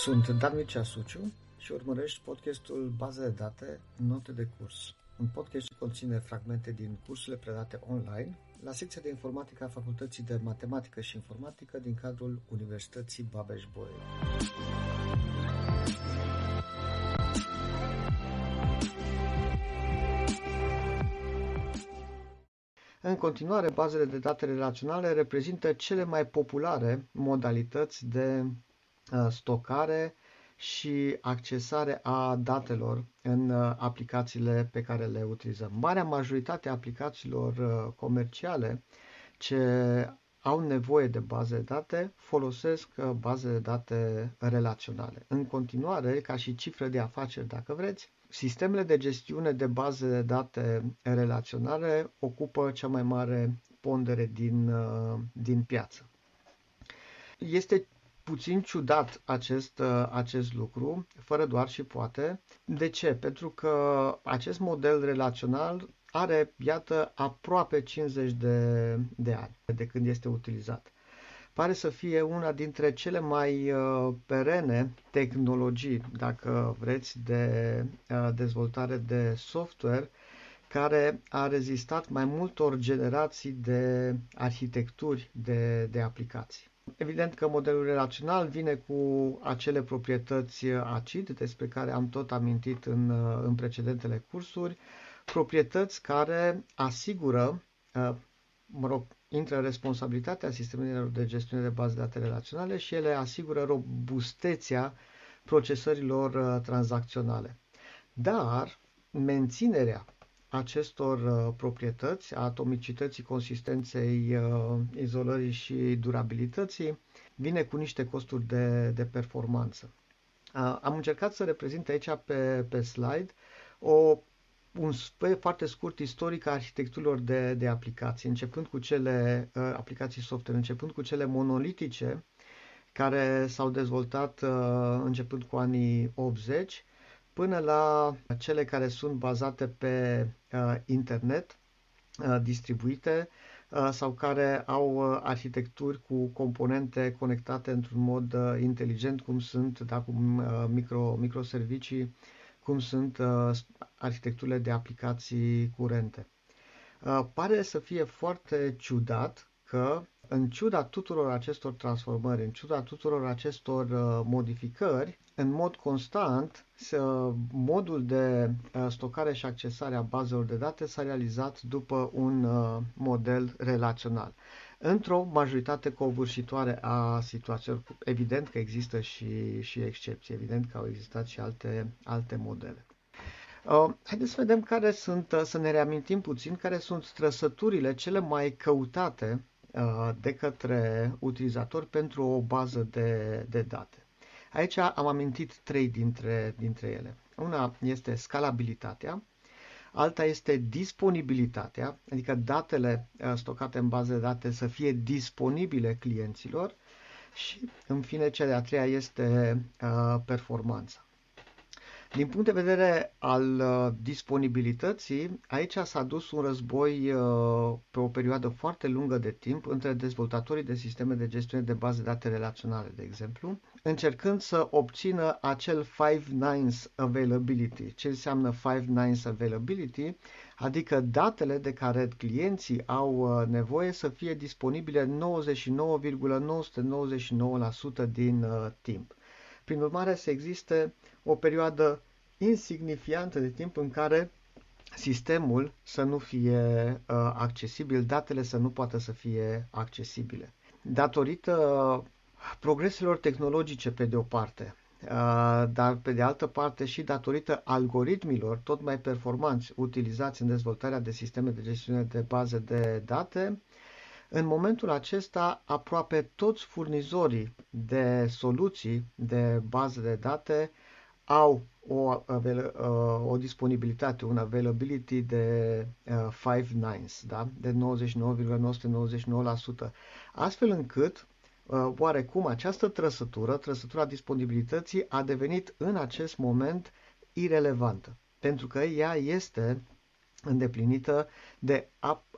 Sunt Dan Mircea Suciu și urmărești podcastul Baze de date, note de curs. Un podcast ce conține fragmente din cursurile predate online la secția de informatică a Facultății de Matematică și Informatică din cadrul Universității Babeș-Bolyai. În continuare, bazele de date relaționale reprezintă cele mai populare modalități de uh, stocare și accesare a datelor în uh, aplicațiile pe care le utilizăm. Marea majoritate a aplicațiilor uh, comerciale ce au nevoie de baze de date folosesc baze de date relaționale. În continuare, ca și cifră de afaceri, dacă vreți, Sistemele de gestiune de baze de date relaționale ocupă cea mai mare pondere din, uh, din piață. Este puțin ciudat acest, uh, acest lucru, fără doar și poate. De ce? Pentru că acest model relațional are, iată, aproape 50 de, de ani de când este utilizat pare să fie una dintre cele mai uh, perene tehnologii, dacă vreți, de uh, dezvoltare de software care a rezistat mai multor generații de arhitecturi de, de aplicații. Evident că modelul relațional vine cu acele proprietăți acid despre care am tot amintit în, uh, în precedentele cursuri, proprietăți care asigură, mă rog, intră în responsabilitatea sistemelor de gestiune de baze de date relaționale și ele asigură robustețea procesărilor uh, tranzacționale. Dar menținerea acestor uh, proprietăți, a atomicității, consistenței, uh, izolării și durabilității, vine cu niște costuri de, de performanță. Am încercat să reprezint aici pe, pe slide o un foarte scurt istoric a arhitecturilor de, de aplicații, începând cu cele uh, aplicații software, începând cu cele monolitice, care s-au dezvoltat uh, începând cu anii 80, până la cele care sunt bazate pe uh, internet, uh, distribuite, uh, sau care au uh, arhitecturi cu componente conectate într-un mod uh, inteligent, cum sunt da, cum, uh, micro, microservicii, cum sunt uh, arhitecturile de aplicații curente. Uh, pare să fie foarte ciudat că, în ciuda tuturor acestor transformări, în ciuda tuturor acestor uh, modificări, în mod constant, modul de uh, stocare și accesare a bazelor de date s-a realizat după un uh, model relațional. Într-o majoritate covârșitoare a situațiilor, evident că există și, și excepții, evident că au existat și alte, alte modele. Uh, haideți să vedem care sunt, uh, să ne reamintim puțin care sunt trăsăturile cele mai căutate uh, de către utilizatori pentru o bază de, de date. Aici am amintit trei dintre, dintre ele. Una este scalabilitatea, alta este disponibilitatea, adică datele stocate în bază de date să fie disponibile clienților și, în fine, cea de-a treia este performanța. Din punct de vedere al uh, disponibilității, aici s-a dus un război uh, pe o perioadă foarte lungă de timp între dezvoltatorii de sisteme de gestiune de baze de date relaționale, de exemplu, încercând să obțină acel five nines availability. Ce înseamnă five nines availability? Adică datele de care clienții au uh, nevoie să fie disponibile 99,999% din timp. Prin urmare, să existe o perioadă insignifiantă de timp în care sistemul să nu fie uh, accesibil, datele să nu poată să fie accesibile. Datorită progreselor tehnologice pe de o parte, uh, dar pe de altă parte și datorită algoritmilor tot mai performanți utilizați în dezvoltarea de sisteme de gestiune de baze de date, în momentul acesta, aproape toți furnizorii de soluții de bază de date au o, o disponibilitate, un availability de 5 nines, da? de 99,999%, astfel încât oarecum această trăsătură, trăsătura disponibilității, a devenit în acest moment irelevantă, pentru că ea este îndeplinită de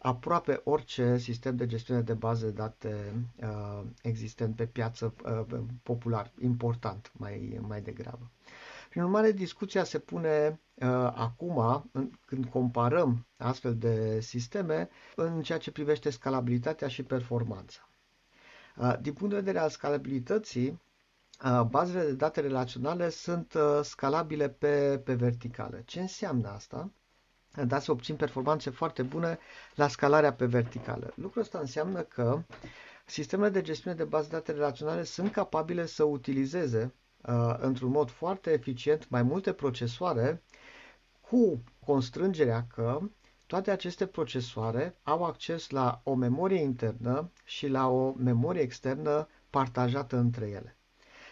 aproape orice sistem de gestiune de baze de date uh, existent pe piață uh, popular, important mai, mai degrabă. Prin urmare, discuția se pune uh, acum, în, când comparăm astfel de sisteme, în ceea ce privește scalabilitatea și performanța. Uh, din punct de vedere al scalabilității, uh, bazele de date relaționale sunt uh, scalabile pe, pe verticală. Ce înseamnă asta? Da, să obțin performanțe foarte bune la scalarea pe verticală. Lucrul ăsta înseamnă că sistemele de gestiune de baze de date relaționale sunt capabile să utilizeze uh, într-un mod foarte eficient mai multe procesoare cu constrângerea că toate aceste procesoare au acces la o memorie internă și la o memorie externă partajată între ele.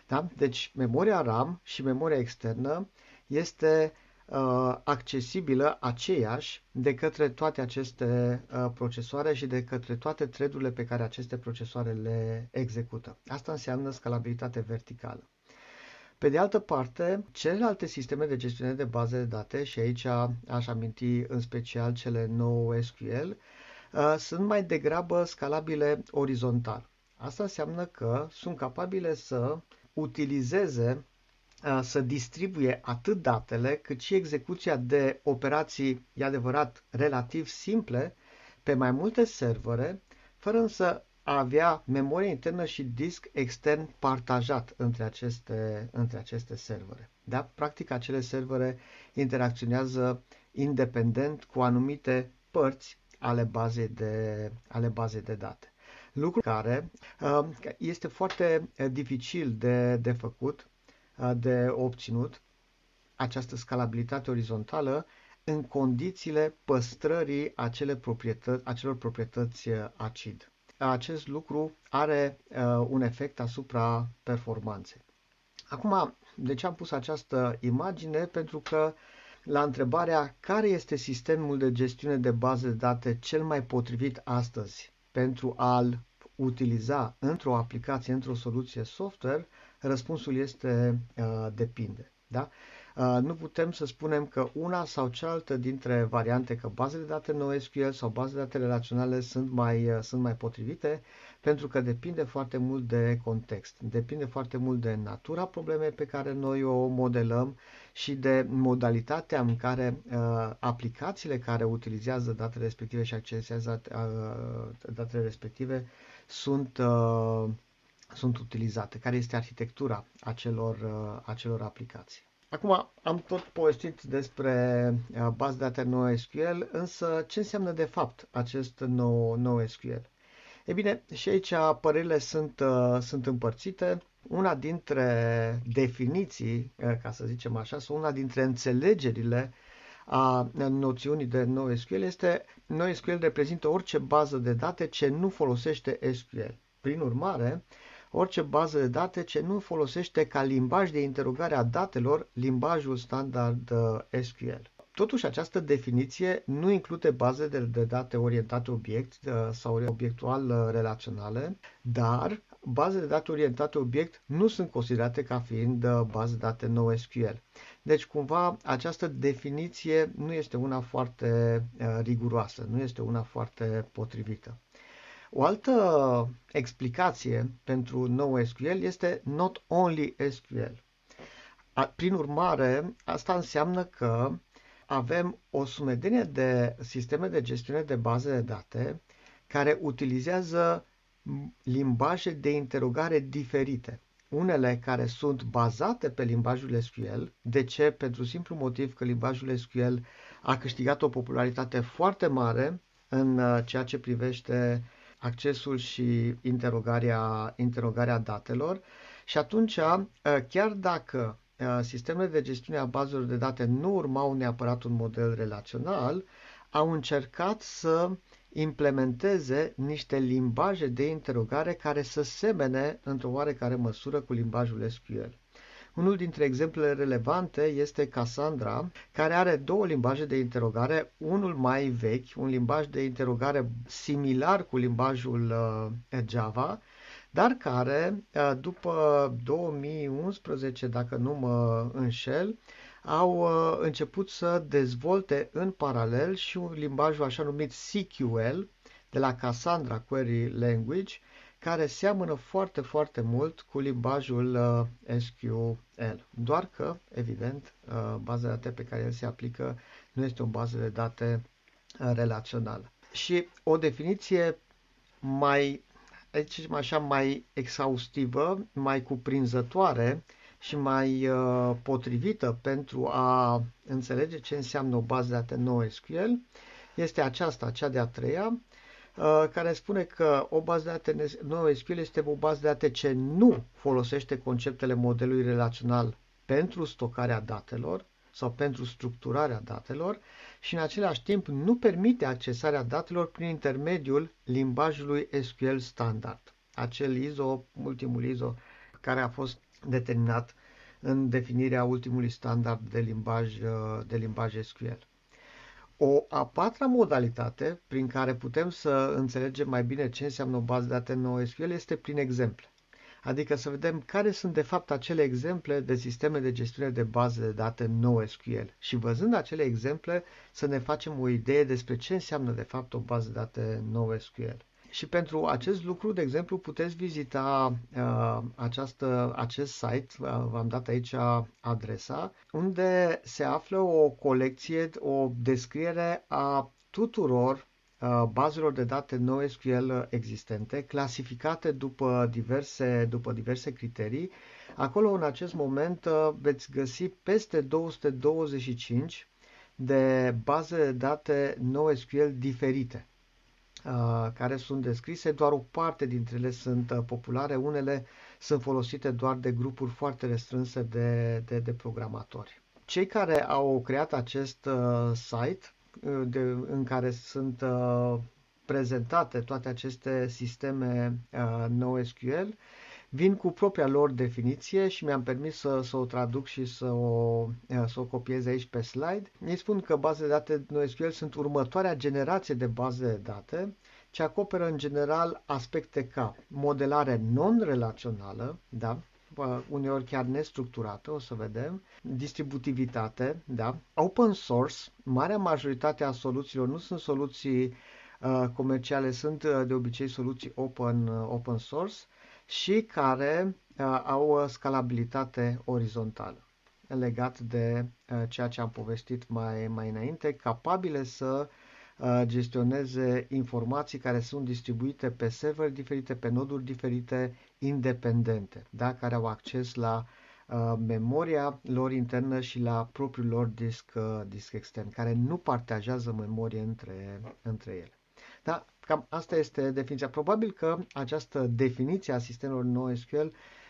Da? Deci memoria RAM și memoria externă este uh, accesibilă aceeași de către toate aceste uh, procesoare și de către toate threadurile pe care aceste procesoare le execută. Asta înseamnă scalabilitate verticală. Pe de altă parte, celelalte sisteme de gestiune de baze de date, și aici aș aminti în special cele NoSQL, uh, sunt mai degrabă scalabile orizontal. Asta înseamnă că sunt capabile să utilizeze, uh, să distribuie atât datele, cât și execuția de operații, e adevărat, relativ simple, pe mai multe servere, fără însă a avea memorie internă și disc extern partajat între aceste, între aceste servere. Da? Practic, acele servere interacționează independent cu anumite părți ale bazei de, ale bazei de date. Lucru care uh, este foarte uh, dificil de, de făcut, uh, de obținut, această scalabilitate orizontală în condițiile păstrării acele proprietăți, acelor proprietăți acid acest lucru are uh, un efect asupra performanței. Acum, de ce am pus această imagine? Pentru că la întrebarea care este sistemul de gestiune de baze de date cel mai potrivit astăzi pentru a-l utiliza într-o aplicație, într-o soluție software, răspunsul este uh, depinde. Da? Uh, nu putem să spunem că una sau cealaltă dintre variante, că bazele de date NoSQL sau bazele de date relaționale sunt mai, uh, sunt mai potrivite, pentru că depinde foarte mult de context, depinde foarte mult de natura problemei pe care noi o modelăm și de modalitatea în care uh, aplicațiile care utilizează datele respective și accesează uh, datele respective sunt, uh, sunt utilizate, care este arhitectura acelor, uh, acelor aplicații. Acum am tot povestit despre uh, bază de date NoSQL, însă ce înseamnă de fapt acest nou NoSQL? E bine, și aici părerile sunt, uh, sunt împărțite. Una dintre definiții, uh, ca să zicem așa, sau una dintre înțelegerile a noțiunii de NoSQL este NoSQL reprezintă orice bază de date ce nu folosește SQL. Prin urmare, orice bază de date ce nu folosește ca limbaj de interogare a datelor limbajul standard uh, SQL. Totuși, această definiție nu include baze de, de date orientate obiect uh, sau obiectual uh, relaționale, dar baze de date orientate obiect nu sunt considerate ca fiind baze de date NoSQL. Deci, cumva, această definiție nu este una foarte riguroasă, nu este una foarte potrivită. O altă explicație pentru NoSQL este not only SQL. Prin urmare, asta înseamnă că avem o sumedenie de sisteme de gestiune de baze de date care utilizează limbaje de interogare diferite. Unele care sunt bazate pe limbajul SQL. De ce? Pentru simplu motiv că limbajul SQL a câștigat o popularitate foarte mare în uh, ceea ce privește accesul și interogarea, interogarea datelor și atunci, uh, chiar dacă uh, sistemele de gestiune a bazelor de date nu urmau neapărat un model relațional, au încercat să implementeze niște limbaje de interogare care să semene într-o oarecare măsură cu limbajul SQL. Unul dintre exemplele relevante este Cassandra, care are două limbaje de interogare, unul mai vechi, un limbaj de interogare similar cu limbajul uh, Java, dar care, uh, după 2011, dacă nu mă înșel, au uh, început să dezvolte în paralel și un limbajul așa numit CQL, de la Cassandra Query Language, care seamănă foarte, foarte mult cu limbajul uh, SQL. Doar că, evident, uh, baza de date pe care el se aplică nu este o bază de date uh, relațională. Și o definiție mai, aici așa, mai exhaustivă, mai cuprinzătoare și mai uh, potrivită pentru a înțelege ce înseamnă o bază de date NoSQL este aceasta, cea de-a treia, Uh, care spune că o bază de date NoSQL este o bază de date ce nu folosește conceptele modelului relațional pentru stocarea datelor sau pentru structurarea datelor și în același timp nu permite accesarea datelor prin intermediul limbajului SQL standard, acel ISO, ultimul ISO care a fost determinat în definirea ultimului standard de limbaj, uh, de limbaj SQL. O a patra modalitate prin care putem să înțelegem mai bine ce înseamnă o bază de date NoSQL este prin exemple. Adică să vedem care sunt de fapt acele exemple de sisteme de gestiune de baze de date NoSQL și văzând acele exemple să ne facem o idee despre ce înseamnă de fapt o bază de date NoSQL. Și pentru acest lucru, de exemplu, puteți vizita uh, această, acest site, uh, v-am dat aici adresa, unde se află o colecție, o descriere a tuturor uh, bazelor de date NoSQL existente, clasificate după diverse, după diverse criterii. Acolo, în acest moment, uh, veți găsi peste 225 de baze de date NoSQL diferite. Uh, care sunt descrise, doar o parte dintre ele sunt uh, populare, unele sunt folosite doar de grupuri foarte restrânse de, de, de programatori. Cei care au creat acest uh, site uh, de, în care sunt uh, prezentate toate aceste sisteme uh, NoSQL vin cu propria lor definiție și mi-am permis să, să o traduc și să o, să o copiez aici pe slide. Ei spun că bazele de date NoSQL sunt următoarea generație de baze de date ce acoperă în general aspecte ca modelare non-relațională, da, uneori chiar nestructurată, o să vedem, distributivitate, da, open source, marea majoritate a soluțiilor nu sunt soluții uh, comerciale, sunt uh, de obicei soluții open, uh, open source, și care uh, au scalabilitate orizontală legat de uh, ceea ce am povestit mai, mai înainte, capabile să uh, gestioneze informații care sunt distribuite pe server diferite, pe noduri diferite, independente, da? care au acces la uh, memoria lor internă și la propriul lor disc, uh, disc extern, care nu partajează memorie între, între ele. Da? Cam asta este definiția. Probabil că această definiție a sistemelor NoSQL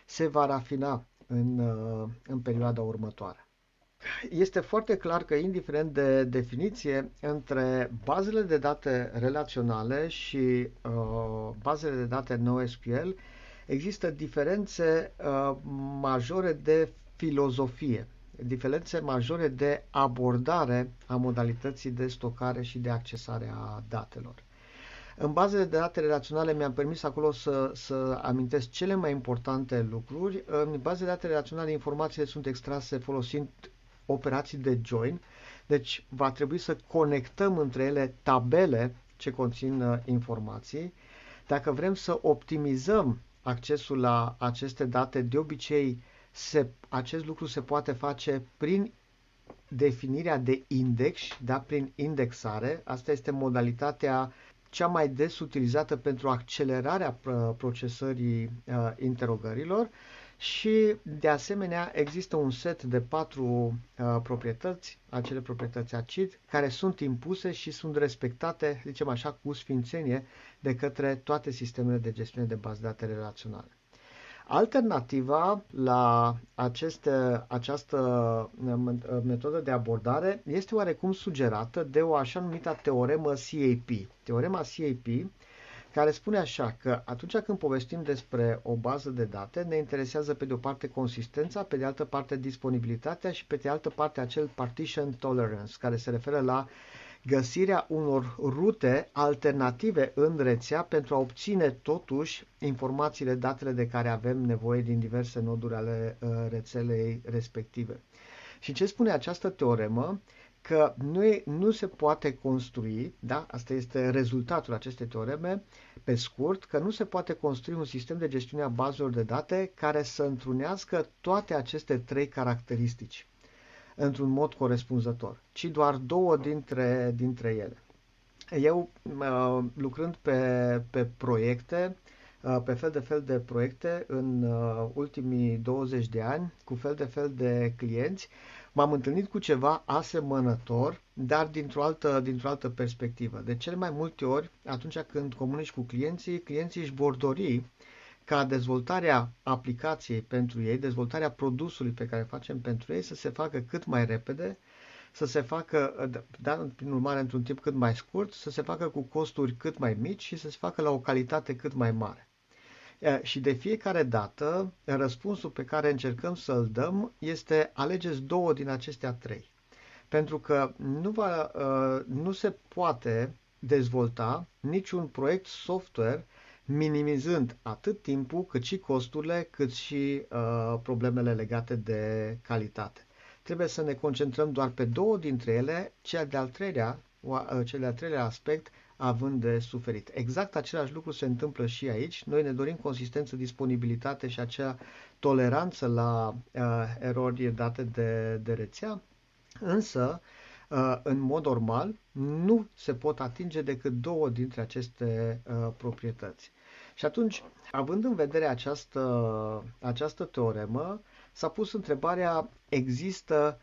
se va rafina în, uh, în perioada următoare. Este foarte clar că, indiferent de definiție, între bazele de date relaționale și uh, bazele de date NoSQL există diferențe uh, majore de filozofie, diferențe majore de abordare a modalității de stocare și de accesare a datelor. În bazele de date relaționale mi-am permis acolo să, să amintesc cele mai importante lucruri. În bazele de date relaționale informațiile sunt extrase folosind operații de join, deci va trebui să conectăm între ele tabele ce conțin uh, informații. Dacă vrem să optimizăm accesul la aceste date, de obicei se, acest lucru se poate face prin definirea de index, da, prin indexare. Asta este modalitatea cea mai des utilizată pentru accelerarea procesării uh, interogărilor și, de asemenea, există un set de patru uh, proprietăți, acele proprietăți acid, care sunt impuse și sunt respectate, zicem așa, cu sfințenie de către toate sistemele de gestiune de bază de date relaționale. Alternativa la aceste, această metodă de abordare este oarecum sugerată de o așa numită teoremă CAP. Teorema CAP care spune așa că atunci când povestim despre o bază de date, ne interesează pe de o parte consistența, pe de altă parte disponibilitatea și pe de altă parte acel partition tolerance, care se referă la găsirea unor rute alternative în rețea pentru a obține totuși informațiile, datele de care avem nevoie din diverse noduri ale uh, rețelei respective. Și ce spune această teoremă? Că nu, e, nu se poate construi, da? asta este rezultatul acestei teoreme, pe scurt, că nu se poate construi un sistem de gestiune a bazelor de date care să întrunească toate aceste trei caracteristici într-un mod corespunzător, ci doar două dintre, dintre ele. Eu, lucrând pe, pe proiecte, pe fel de fel de proiecte în ultimii 20 de ani, cu fel de fel de clienți, m-am întâlnit cu ceva asemănător, dar dintr-o altă, dintr-o altă perspectivă. De cele mai multe ori, atunci când comunici cu clienții, clienții își vor dori ca dezvoltarea aplicației pentru ei, dezvoltarea produsului pe care facem pentru ei să se facă cât mai repede, să se facă, da, prin urmare, într-un timp cât mai scurt, să se facă cu costuri cât mai mici și să se facă la o calitate cât mai mare. Și de fiecare dată, răspunsul pe care încercăm să-l dăm este alegeți două din acestea trei. Pentru că nu, va, nu se poate dezvolta niciun proiect software minimizând atât timpul, cât și costurile, cât și uh, problemele legate de calitate. Trebuie să ne concentrăm doar pe două dintre ele, cel de-al treilea, uh, cel de-al treilea aspect având de suferit. Exact același lucru se întâmplă și aici. Noi ne dorim consistență, disponibilitate și acea toleranță la uh, erori date de, de rețea, însă, uh, în mod normal, nu se pot atinge decât două dintre aceste uh, proprietăți. Și atunci, având în vedere această, această teoremă, s-a pus întrebarea, există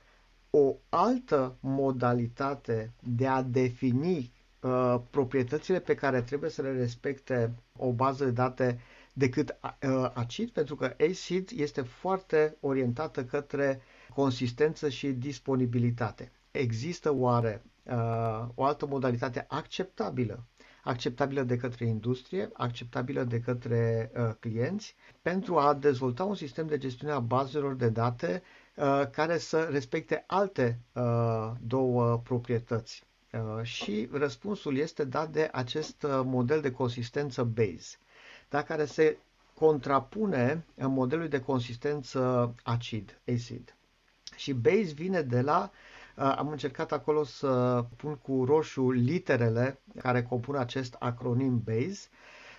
o altă modalitate de a defini uh, proprietățile pe care trebuie să le respecte o bază de date decât uh, ACID, pentru că ACID este foarte orientată către consistență și disponibilitate. Există oare uh, o altă modalitate acceptabilă acceptabilă de către industrie, acceptabilă de către uh, clienți, pentru a dezvolta un sistem de gestiune a bazelor de date uh, care să respecte alte uh, două proprietăți. Uh, și răspunsul este dat de acest uh, model de consistență base, da, care se contrapune modelului de consistență acid, acid. Și base vine de la uh, Uh, am încercat acolo să pun cu roșu literele care compun acest acronim BASE.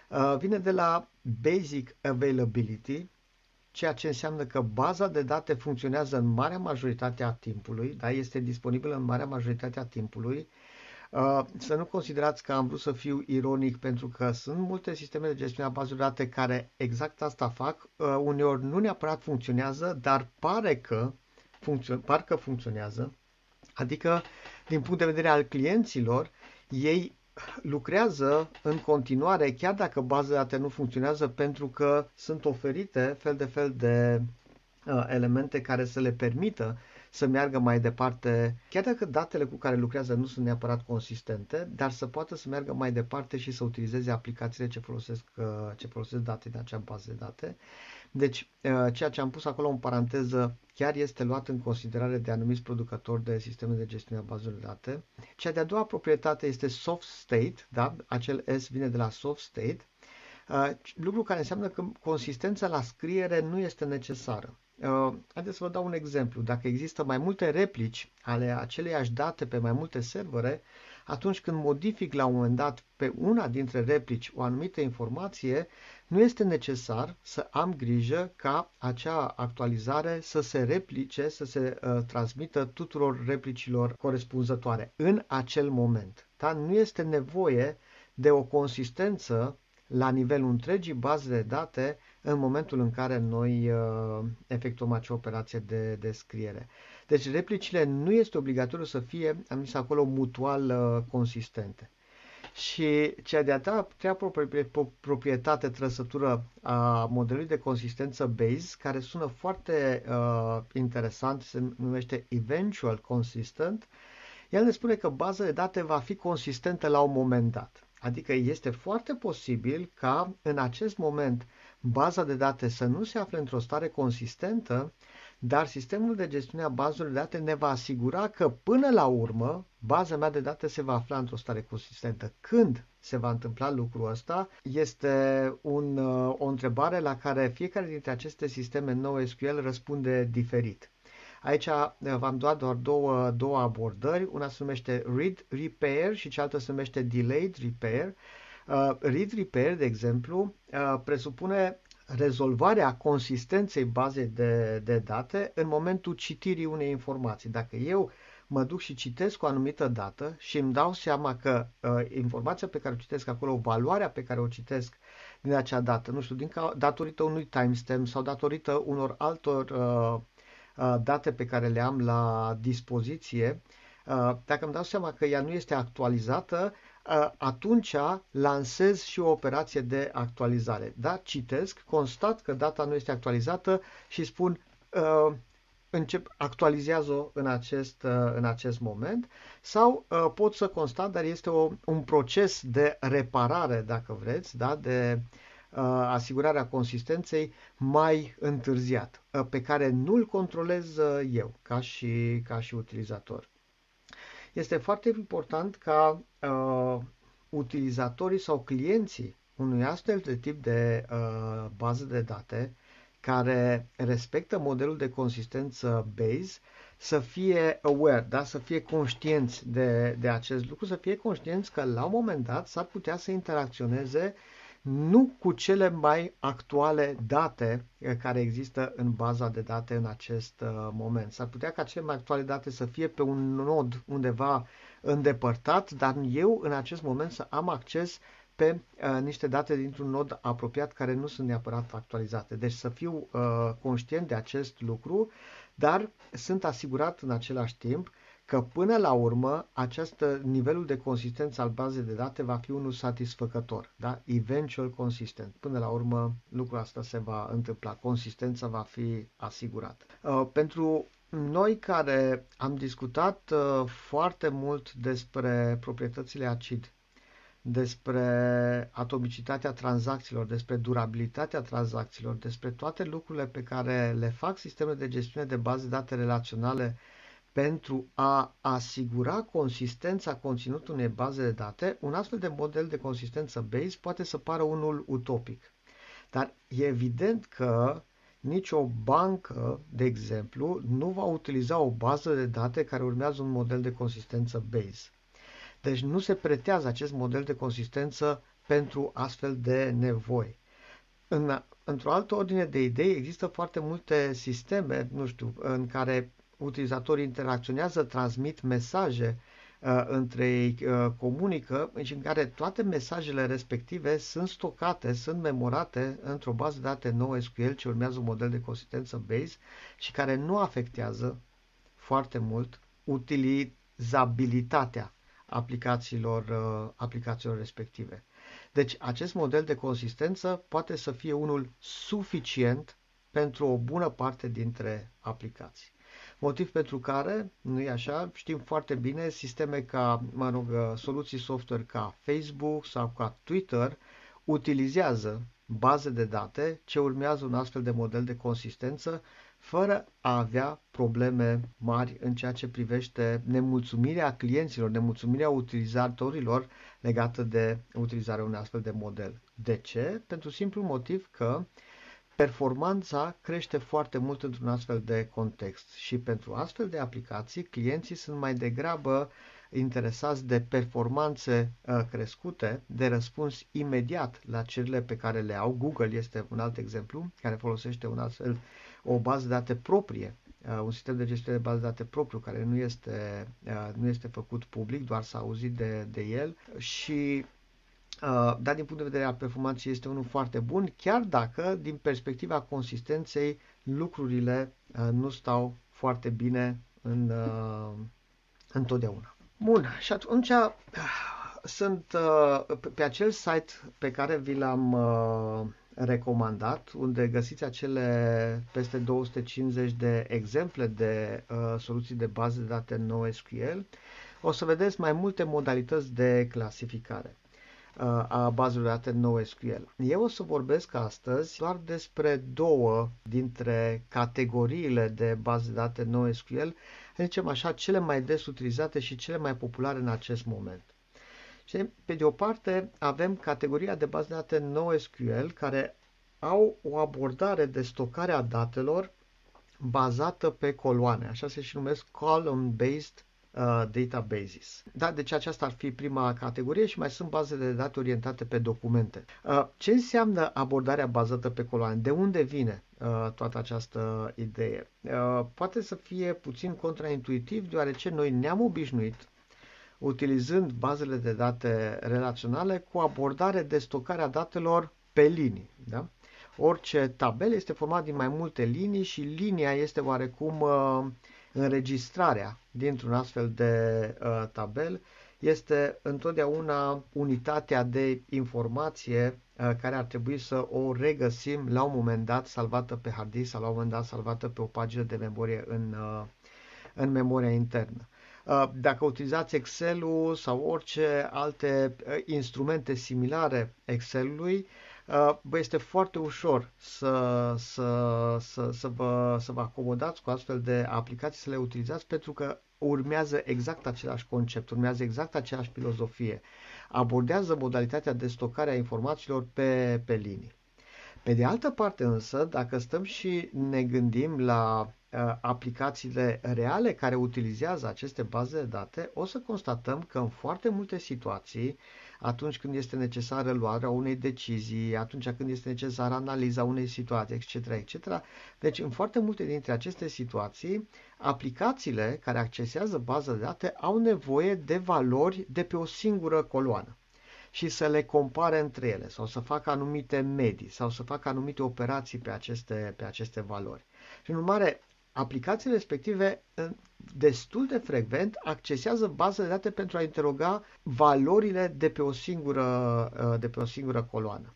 Uh, vine de la Basic Availability, ceea ce înseamnă că baza de date funcționează în marea majoritate a timpului, da, este disponibilă în marea majoritate a timpului. Uh, să nu considerați că am vrut să fiu ironic pentru că sunt multe sisteme de gestiune a bazelor de date care exact asta fac. Uneori nu neapărat funcționează, dar pare că, funcțio- parcă funcționează. Adică, din punct de vedere al clienților, ei lucrează în continuare, chiar dacă baza de date nu funcționează, pentru că sunt oferite fel de fel de uh, elemente care să le permită să meargă mai departe, chiar dacă datele cu care lucrează nu sunt neapărat consistente, dar să poată să meargă mai departe și să utilizeze aplicațiile ce folosesc, uh, ce folosesc date din acea bază de date. Deci, uh, ceea ce am pus acolo în paranteză chiar este luat în considerare de anumiți producători de sisteme de gestiune a bazelor de date. Cea de-a doua proprietate este soft state, da? acel S vine de la soft state, uh, lucru care înseamnă că consistența la scriere nu este necesară. Uh, haideți să vă dau un exemplu. Dacă există mai multe replici ale aceleiași date pe mai multe servere, atunci când modific la un moment dat pe una dintre replici o anumită informație, nu este necesar să am grijă ca acea actualizare să se replice, să se uh, transmită tuturor replicilor corespunzătoare în acel moment. Da? Nu este nevoie de o consistență la nivelul întregii baze de date în momentul în care noi uh, efectuăm acea operație de, de scriere. Deci replicile nu este obligatoriu să fie, am zis acolo, mutual uh, consistente. Și cea de-a treia proprietate, trăsătură a modelului de consistență base, care sună foarte uh, interesant, se numește eventual consistent, el ne spune că baza de date va fi consistentă la un moment dat. Adică este foarte posibil ca în acest moment baza de date să nu se afle într-o stare consistentă, dar sistemul de gestiune a bazelor de date ne va asigura că până la urmă baza mea de date se va afla într-o stare consistentă. Când se va întâmpla lucrul ăsta este un, uh, o întrebare la care fiecare dintre aceste sisteme NoSQL răspunde diferit. Aici uh, v-am dat doar două, două abordări. Una se numește Read Repair și cealaltă se numește Delayed Repair. Uh, read Repair, de exemplu, uh, presupune rezolvarea consistenței bazei de, de date în momentul citirii unei informații. Dacă eu mă duc și citesc o anumită dată și îmi dau seama că uh, informația pe care o citesc acolo, valoarea pe care o citesc din acea dată, nu știu, din ca, datorită unui timestamp sau datorită unor altor uh, uh, date pe care le am la dispoziție, uh, dacă îmi dau seama că ea nu este actualizată, atunci lansez și o operație de actualizare. Da? Citesc, constat că data nu este actualizată și spun uh, încep, actualizează-o în acest, uh, în acest moment sau uh, pot să constat, dar este o, un proces de reparare, dacă vreți, da? de uh, asigurarea consistenței mai întârziat, uh, pe care nu-l controlez uh, eu ca și, ca și utilizator. Este foarte important ca uh, utilizatorii sau clienții unui astfel de tip de uh, bază de date care respectă modelul de consistență base să fie aware, da? să fie conștienți de, de acest lucru, să fie conștienți că la un moment dat s-ar putea să interacționeze uh, nu cu cele mai actuale date eh, care există în baza de date în acest uh, moment. S-ar putea ca cele mai actuale date să fie pe un nod undeva îndepărtat, dar eu în acest moment să am acces pe uh, niște date dintr-un nod apropiat care nu sunt neapărat actualizate. Deci să fiu uh, conștient de acest lucru, dar sunt asigurat în același timp că până la urmă acest nivelul de consistență al bazei de date va fi unul satisfăcător, da? eventual consistent. Până la urmă lucrul asta se va întâmpla, consistența va fi asigurată. Uh, pentru noi care am discutat uh, foarte mult despre proprietățile acid, despre atomicitatea tranzacțiilor, despre durabilitatea tranzacțiilor, despre toate lucrurile pe care le fac sistemele de gestiune de baze de date relaționale pentru a asigura consistența conținutului unei baze de date, un astfel de model de consistență base poate să pară unul utopic. Dar e evident că nicio bancă, de exemplu, nu va utiliza o bază de date care urmează un model de consistență base. Deci nu se pretează acest model de consistență pentru astfel de nevoi. În, într-o altă ordine de idei, există foarte multe sisteme, nu știu, în care utilizatorii interacționează, transmit mesaje uh, între ei, uh, comunică, și în care toate mesajele respective sunt stocate, sunt memorate într-o bază de date NoSQL ce urmează un model de consistență base și care nu afectează foarte mult utilizabilitatea aplicațiilor, uh, aplicațiilor respective. Deci acest model de consistență poate să fie unul suficient pentru o bună parte dintre aplicații. Motiv pentru care, nu e așa, știm foarte bine, sisteme ca, mă rog, soluții software ca Facebook sau ca Twitter utilizează baze de date ce urmează un astfel de model de consistență fără a avea probleme mari în ceea ce privește nemulțumirea clienților, nemulțumirea utilizatorilor legată de utilizarea unui astfel de model. De ce? Pentru simplu motiv că uh, Performanța crește foarte mult într-un astfel de context și pentru astfel de aplicații clienții sunt mai degrabă interesați de performanțe uh, crescute, de răspuns imediat la cererile pe care le au. Google este un alt exemplu care folosește un astfel, o bază de date proprie, uh, un sistem de gestiune de bază de date propriu care nu este, uh, nu este făcut public, doar s-a auzit de, de el și Uh, dar din punct de vedere al performanței este unul foarte bun, chiar dacă din perspectiva consistenței lucrurile uh, nu stau foarte bine în, uh, întotdeauna. Bun, și atunci sunt pe acel site pe care vi l-am recomandat, unde găsiți acele peste 250 de exemple de soluții de bază de date NoSQL, o să vedeți mai multe modalități de clasificare. A bazelor de date NoSQL. Eu o să vorbesc astăzi doar despre două dintre categoriile de baze de date NoSQL, zicem așa, cele mai des utilizate și cele mai populare în acest moment. Și pe de o parte avem categoria de baze de date NoSQL care au o abordare de stocare a datelor bazată pe coloane, așa se și numesc column-based uh, databases. Da, deci aceasta ar fi prima categorie și mai sunt baze de date orientate pe documente. Uh, ce înseamnă abordarea bazată pe coloane? De unde vine uh, toată această idee? Uh, poate să fie puțin contraintuitiv, deoarece noi ne-am obișnuit utilizând bazele de date relaționale cu abordare de stocare a datelor pe linii. Da? Orice tabel este format din mai multe linii și linia este oarecum uh, înregistrarea dintr-un astfel de uh, tabel este întotdeauna unitatea de informație uh, care ar trebui să o regăsim la un moment dat salvată pe hard disk sau la un moment dat salvată pe o pagină de memorie în, uh, în memoria internă. Uh, dacă utilizați Excel-ul sau orice alte uh, instrumente similare Excel-ului, Bă, uh, este foarte ușor să, să, să, să, vă, să vă acomodați cu astfel de aplicații, să le utilizați, pentru că urmează exact același concept, urmează exact aceeași filozofie. Abordează modalitatea de stocare a informațiilor pe, pe linii. Pe de altă parte însă, dacă stăm și ne gândim la uh, aplicațiile reale care utilizează aceste baze de date, o să constatăm că în foarte multe situații uh, atunci când este necesară luarea unei decizii, atunci când este necesară analiza unei situații, etc., etc. Deci, în foarte multe dintre aceste situații, aplicațiile care accesează baza de date au nevoie de valori de pe o singură coloană și să le compare între ele sau să facă anumite medii sau să facă anumite operații pe aceste, pe aceste valori. Și în urmare, aplicațiile respective destul de frecvent accesează baze de date pentru a interoga valorile de pe o singură, uh, de pe o singură coloană.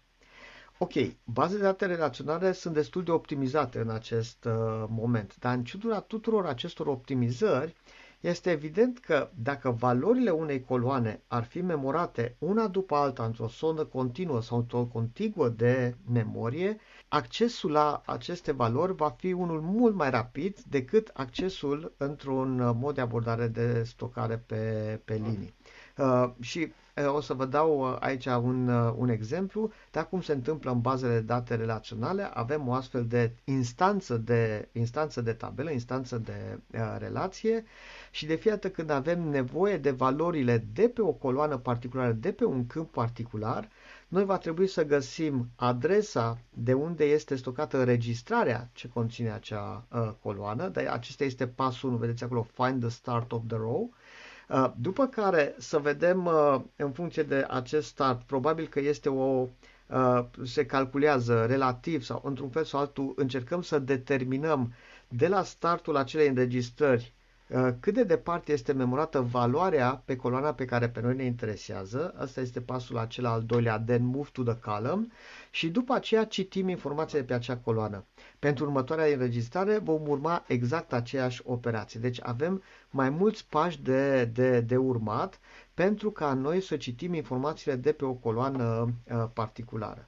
Ok, bazele de date relaționale sunt destul de optimizate în acest uh, moment, dar în ciuda tuturor acestor optimizări, este evident că dacă valorile unei coloane ar fi memorate una după alta într-o zonă continuă sau într-o contiguă de memorie, accesul la aceste valori va fi unul mult mai rapid decât accesul într-un mod de abordare de stocare pe, pe linii. Uh, și uh, o să vă dau uh, aici un, uh, un exemplu de cum se întâmplă în bazele de date relaționale. Avem o astfel de instanță de, instanță de tabelă, instanță de uh, relație și de fiecare când avem nevoie de valorile de pe o coloană particulară, de pe un câmp particular, noi va trebui să găsim adresa de unde este stocată înregistrarea ce conține acea uh, coloană, dar acesta este pasul 1, vedeți acolo, find the start of the row, uh, după care să vedem uh, în funcție de acest start, probabil că este o uh, se calculează relativ sau într-un fel sau altul încercăm să determinăm de la startul acelei înregistrări Uh, cât de departe este memorată valoarea pe coloana pe care pe noi ne interesează. Asta este pasul acela al doilea, then move to the column și după aceea citim informațiile pe acea coloană. Pentru următoarea înregistrare vom urma exact aceeași operație. Deci avem mai mulți pași de, de, de urmat pentru ca noi să citim informațiile de pe o coloană uh, particulară.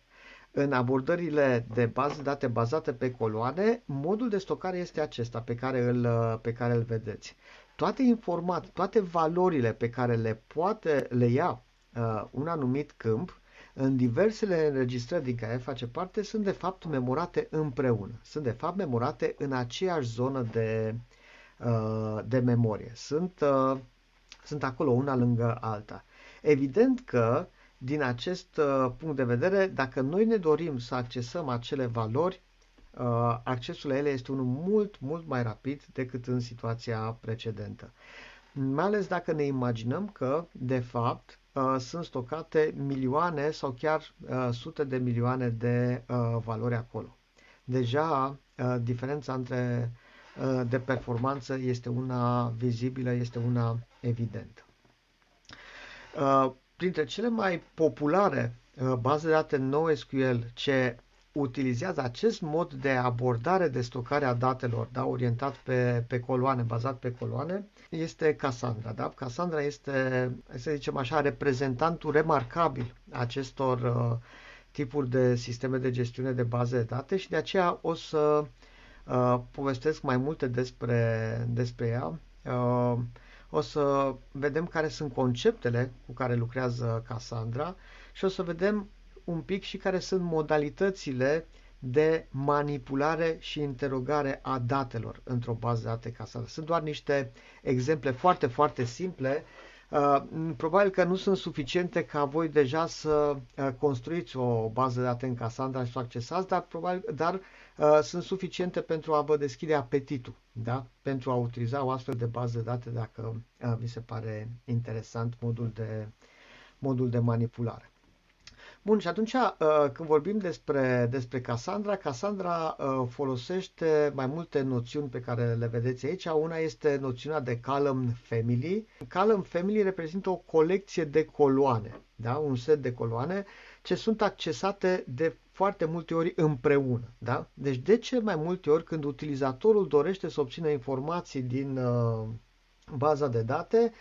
În abordările de bază date bazate pe coloane, modul de stocare este acesta pe care îl, pe care îl vedeți. Toate informat, toate valorile pe care le poate le ia uh, un anumit câmp în diversele înregistrări din care face parte sunt de fapt memorate împreună. Sunt de fapt memorate în aceeași zonă de, uh, de memorie. Sunt, uh, sunt acolo una lângă alta. Evident că din acest uh, punct de vedere, dacă noi ne dorim să accesăm acele valori, uh, accesul la ele este unul mult, mult mai rapid decât în situația precedentă. Mai ales dacă ne imaginăm că, de fapt, uh, sunt stocate milioane sau chiar uh, sute de milioane de uh, valori acolo. Deja uh, diferența între uh, de performanță este una vizibilă, este una evidentă. Uh, printre cele mai populare uh, baze de date NoSQL ce utilizează acest mod de abordare de stocare a datelor, da, orientat pe, pe coloane, bazat pe coloane, este Cassandra. Da? Cassandra este, să zicem așa, reprezentantul remarcabil acestor uh, tipuri de sisteme de gestiune de baze de date și de aceea o să uh, povestesc mai multe despre, despre ea. Uh, o să vedem care sunt conceptele cu care lucrează Cassandra și o să vedem un pic și care sunt modalitățile de manipulare și interogare a datelor într-o bază de date Cassandra. Sunt doar niște exemple foarte, foarte simple. Uh, probabil că nu sunt suficiente ca voi deja să uh, construiți o bază de date în Cassandra și să o accesați, dar, probabil, dar uh, sunt suficiente pentru a vă deschide apetitul, da? pentru a utiliza o astfel de bază de date dacă uh, vi se pare interesant modul de, modul de manipulare. Bun, și atunci uh, când vorbim despre, despre Cassandra, Cassandra uh, folosește mai multe noțiuni pe care le vedeți aici. Una este noțiunea de column family. Column family reprezintă o colecție de coloane, da? un set de coloane ce sunt accesate de foarte multe ori împreună. Da? Deci de ce mai multe ori când utilizatorul dorește să obțină informații din uh, baza de date,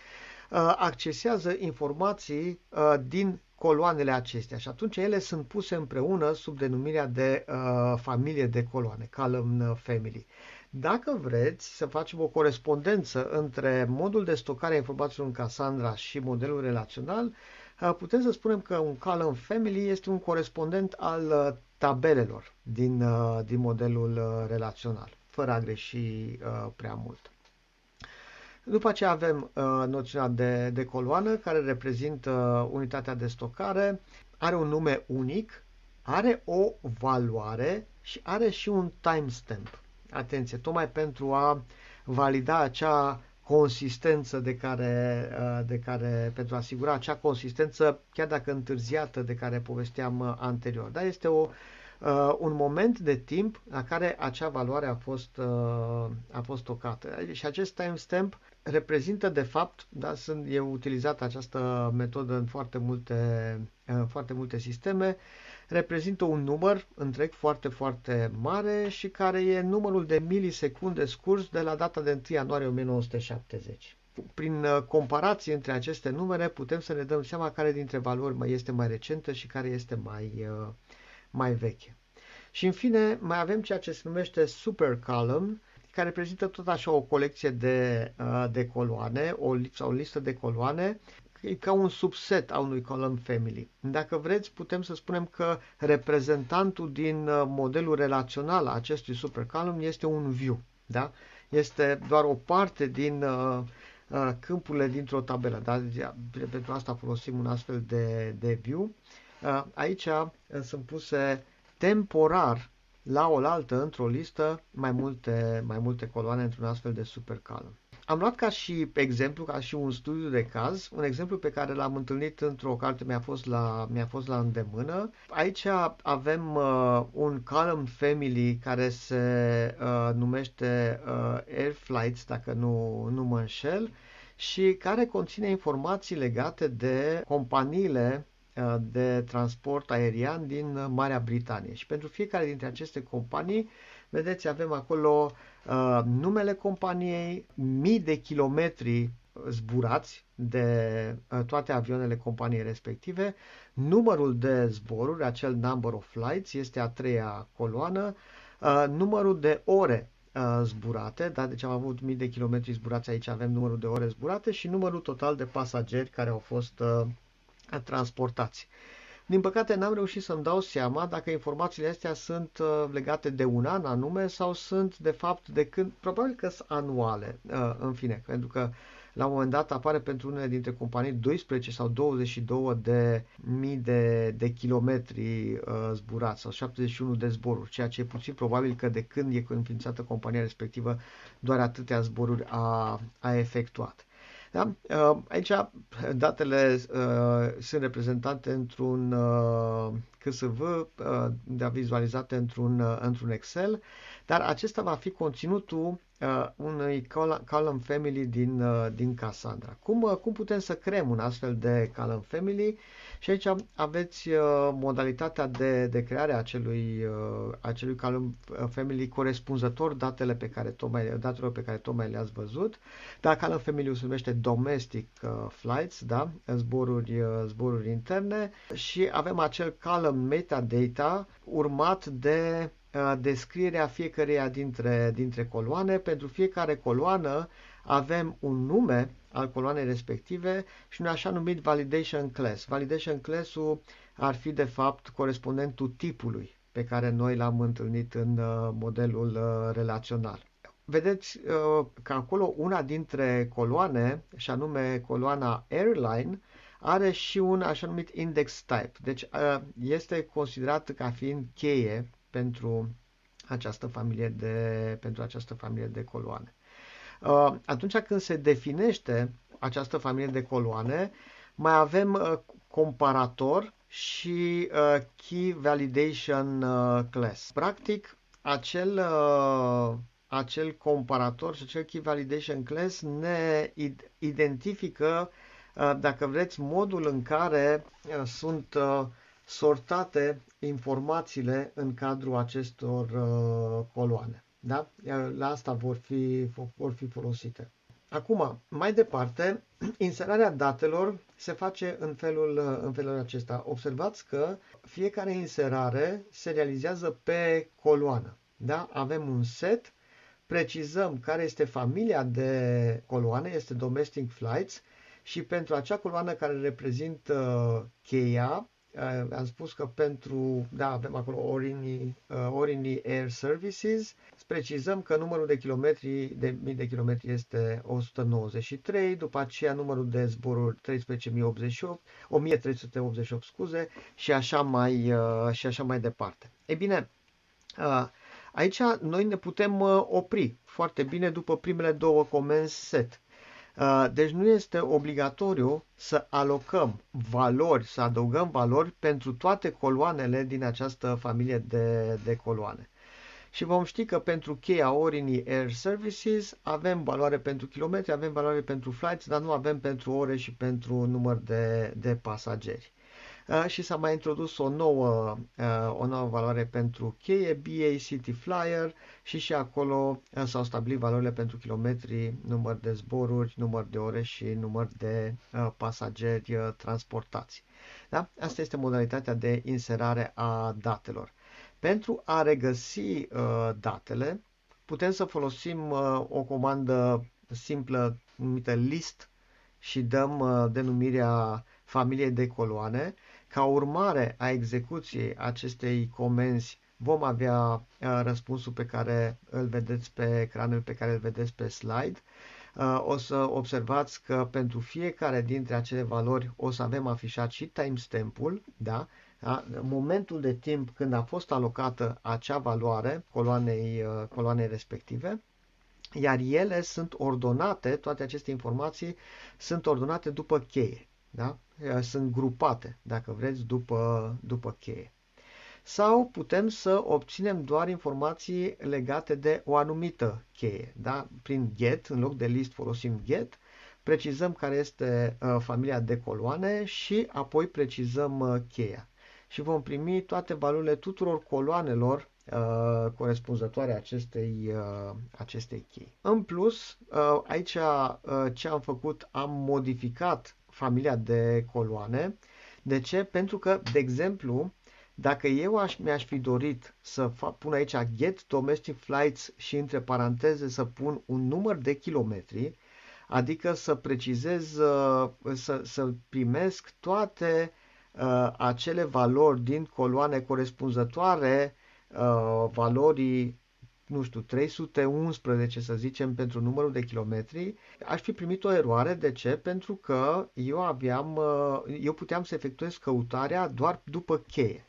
uh, accesează informații uh, din coloanele acestea și atunci ele sunt puse împreună sub denumirea de uh, familie de coloane, column family. Dacă vreți să facem o corespondență între modul de stocare a informațiilor în Cassandra și modelul relațional, uh, putem să spunem că un column family este un corespondent al uh, tabelelor din, uh, din modelul uh, relațional, fără a greși uh, prea mult. După aceea avem uh, noțiunea de, de coloană, care reprezintă unitatea de stocare, are un nume unic, are o valoare și are și un timestamp. Atenție, tocmai pentru a valida acea consistență de care, uh, de care, pentru a asigura acea consistență, chiar dacă întârziată, de care povesteam uh, anterior. Dar este o, uh, un moment de timp la care acea valoare a fost, uh, a fost stocată. Și acest timestamp reprezintă de fapt, da, sunt, e utilizată această metodă în foarte multe, în foarte multe sisteme, reprezintă un număr întreg foarte, foarte mare și care e numărul de milisecunde scurs de la data de 1 ianuarie 1970. Prin uh, comparație între aceste numere putem să ne dăm seama care dintre valori mai este mai recentă și care este mai, uh, mai veche. Și în fine mai avem ceea ce se numește super column, care reprezintă tot așa o colecție de, uh, de coloane, o, sau o listă de coloane, e ca un subset a unui column family. Dacă vreți, putem să spunem că reprezentantul din uh, modelul relațional a acestui supercolumn este un view. Da? Este doar o parte din uh, uh, câmpurile dintr-o tabelă. Da? Pentru asta folosim un astfel de, de view. Uh, aici uh, sunt puse temporar la oaltă, într-o listă, mai multe, mai multe coloane într-un astfel de supercolumn. Am luat ca și exemplu, ca și un studiu de caz, un exemplu pe care l-am întâlnit într-o carte, mi-a fost la, mi-a fost la îndemână. Aici avem uh, un column family care se uh, numește uh, Air Flights, dacă nu, nu mă înșel, și care conține informații legate de companiile Uh, de transport aerian din Marea Britanie. Și pentru fiecare dintre aceste companii, vedeți, avem acolo uh, numele companiei, mii de kilometri zburați de uh, toate avioanele companiei respective, numărul de zboruri, acel number of flights, este a treia coloană, uh, numărul de ore uh, zburate, da? deci am avut mii de kilometri zburați, aici avem numărul de ore zburate și numărul total de pasageri care au fost uh, transportați. Din păcate n-am reușit să-mi dau seama dacă informațiile astea sunt uh, legate de un an anume sau sunt de fapt de când, probabil că sunt anuale, uh, în fine, pentru că la un moment dat apare pentru unele dintre companii 12 sau 22 de mii de, de kilometri uh, zburați sau 71 de zboruri, ceea ce e puțin probabil că de când e înființată compania respectivă doar atâtea zboruri a, a efectuat. Da? Uh, aici datele uh, sunt reprezentate într-un uh, CSV, de vizualizate într-un, într-un Excel. dar acesta va fi conținutul uh, unui column family din, uh, din Cassandra. Cum, uh, cum putem să creăm un astfel de column family? Și aici aveți uh, modalitatea de, de creare a acelui, uh, acelui column family corespunzător datele pe care tocmai, datelor pe care tocmai le-ați văzut. Dar column family se numește domestic uh, flights, da? zboruri, uh, zboruri interne și avem acel column metadata urmat de Uh, descrierea fiecăreia dintre, dintre coloane. Pentru fiecare coloană avem un nume al coloanei respective și un așa numit validation class. Validation class-ul ar fi de fapt corespondentul tipului pe care noi l-am întâlnit în uh, modelul uh, relațional. Vedeți că acolo una dintre coloane, și anume coloana airline, are și un așa numit index type. Deci este considerat ca fiind cheie pentru această familie de, pentru această familie de coloane. Uh, atunci când se definește această familie de coloane, mai avem uh, comparator și uh, Key Validation Class. Practic, acel, acel comparator și acel Key Validation Class ne identifică, dacă vreți, modul în care sunt sortate informațiile în cadrul acestor uh, coloane. Da? La asta vor fi, vor fi folosite. Acum, mai departe, inserarea datelor se face în felul, uh, în felul acesta. Observați că fiecare inserare se realizează pe coloană. Da? Avem un set, precizăm care este familia de coloane, este Domestic Flights, și pentru acea coloană care reprezintă cheia, Uh, am spus că pentru, da, avem acolo Orini, uh, Orini Air Services, precizăm că numărul de kilometri, de mii de kilometri este 193, după aceea numărul de zboruri 13.088, 1388, scuze, și așa mai, uh, și așa mai departe. Ei bine, uh, aici noi ne putem uh, opri foarte bine după primele două comenzi set. Uh, deci nu este obligatoriu să alocăm valori, să adăugăm valori pentru toate coloanele din această familie de, de coloane. Și vom ști că pentru cheia Orini Air Services avem valoare pentru kilometri, avem valoare pentru flights, dar nu avem pentru ore și pentru număr de, de pasageri. Uh, și s-a mai introdus o nouă, uh, o nouă valoare pentru cheie, BA City Flyer și și acolo uh, s-au stabilit valorile pentru kilometri, număr de zboruri, număr de ore și număr de pasageri transportați. Da? Asta este modalitatea de inserare a datelor. Pentru a regăsi uh, datele, putem să folosim uh, o comandă simplă numită list și dăm uh, denumirea familiei de coloane ca urmare a execuției acestei comenzi vom avea uh, răspunsul pe care îl vedeți pe ecranul pe care îl vedeți pe slide. Uh, o să observați că pentru fiecare dintre acele valori o să avem afișat și timestamp-ul, da? da? momentul de timp când a fost alocată acea valoare coloanei, uh, coloanei respective iar ele sunt ordonate, toate aceste informații sunt ordonate după cheie. Da? Sunt grupate, dacă vreți, după, după cheie. Sau putem să obținem doar informații legate de o anumită cheie. Da? Prin get, în loc de list folosim get, precizăm care este uh, familia de coloane și apoi precizăm uh, cheia. Și vom primi toate valorile tuturor coloanelor uh, corespunzătoare acestei, uh, acestei chei. În plus, uh, aici uh, ce am făcut, am modificat familia de coloane. De ce? Pentru că, de exemplu, dacă eu aș, mi-aș fi dorit să fac, pun aici get domestic flights și între paranteze să pun un număr de kilometri, adică să precizez, uh, să, să primesc toate uh, acele valori din coloane corespunzătoare uh, valorii nu știu, 311, să zicem, pentru numărul de kilometri, aș fi primit o eroare. De ce? Pentru că eu aveam, uh, eu puteam să efectuez căutarea doar după cheie.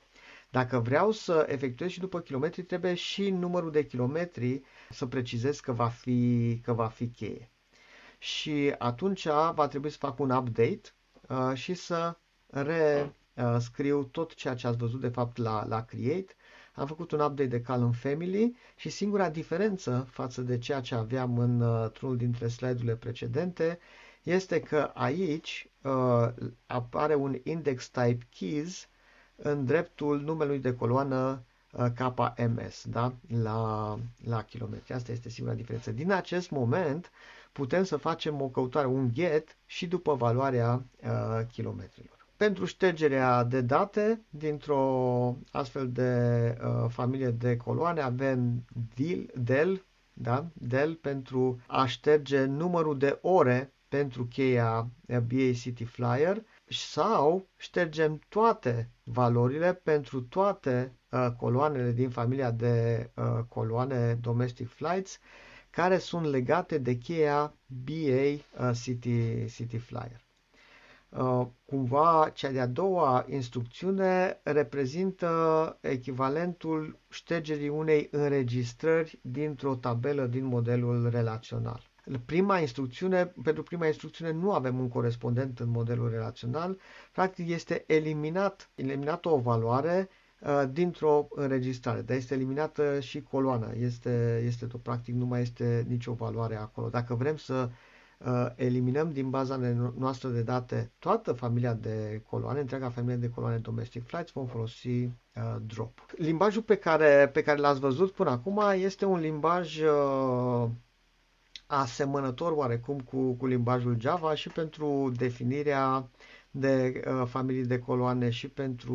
Dacă vreau să efectuez și după kilometri, trebuie și numărul de kilometri să precizez că va fi, că va fi cheie. Și atunci va trebui să fac un update uh, și să rescriu tot ceea ce ați văzut de fapt la, la Create am făcut un update de column family și singura diferență față de ceea ce aveam în uh, unul dintre slide-urile precedente este că aici uh, apare un index type keys în dreptul numelui de coloană uh, KMS, da? la, la kilometri. Asta este singura diferență. Din acest moment putem să facem o căutare, un get și după valoarea uh, kilometrilor. Pentru ștergerea de date dintr-o astfel de uh, familie de coloane avem del, del, da? del pentru a șterge numărul de ore pentru cheia BA City Flyer sau ștergem toate valorile pentru toate uh, coloanele din familia de uh, coloane Domestic Flights care sunt legate de cheia BA uh, City, City Flyer. Uh, cumva, cea de-a doua instrucțiune reprezintă echivalentul ștergerii unei înregistrări dintr-o tabelă din modelul relațional. Prima instrucțiune, pentru prima instrucțiune nu avem un corespondent în modelul relațional, practic este eliminat, eliminată o valoare uh, dintr-o înregistrare, dar este eliminată și coloana, este, este tot practic nu mai este nicio valoare acolo. Dacă vrem să uh, eliminăm din baza noastră de date toată familia de coloane, întreaga familie de coloane domestic flights, vom folosi uh, drop. Limbajul pe care, pe care l-ați văzut până acum este un limbaj uh, asemănător oarecum cu, cu limbajul Java și pentru definirea de uh, familii de coloane și pentru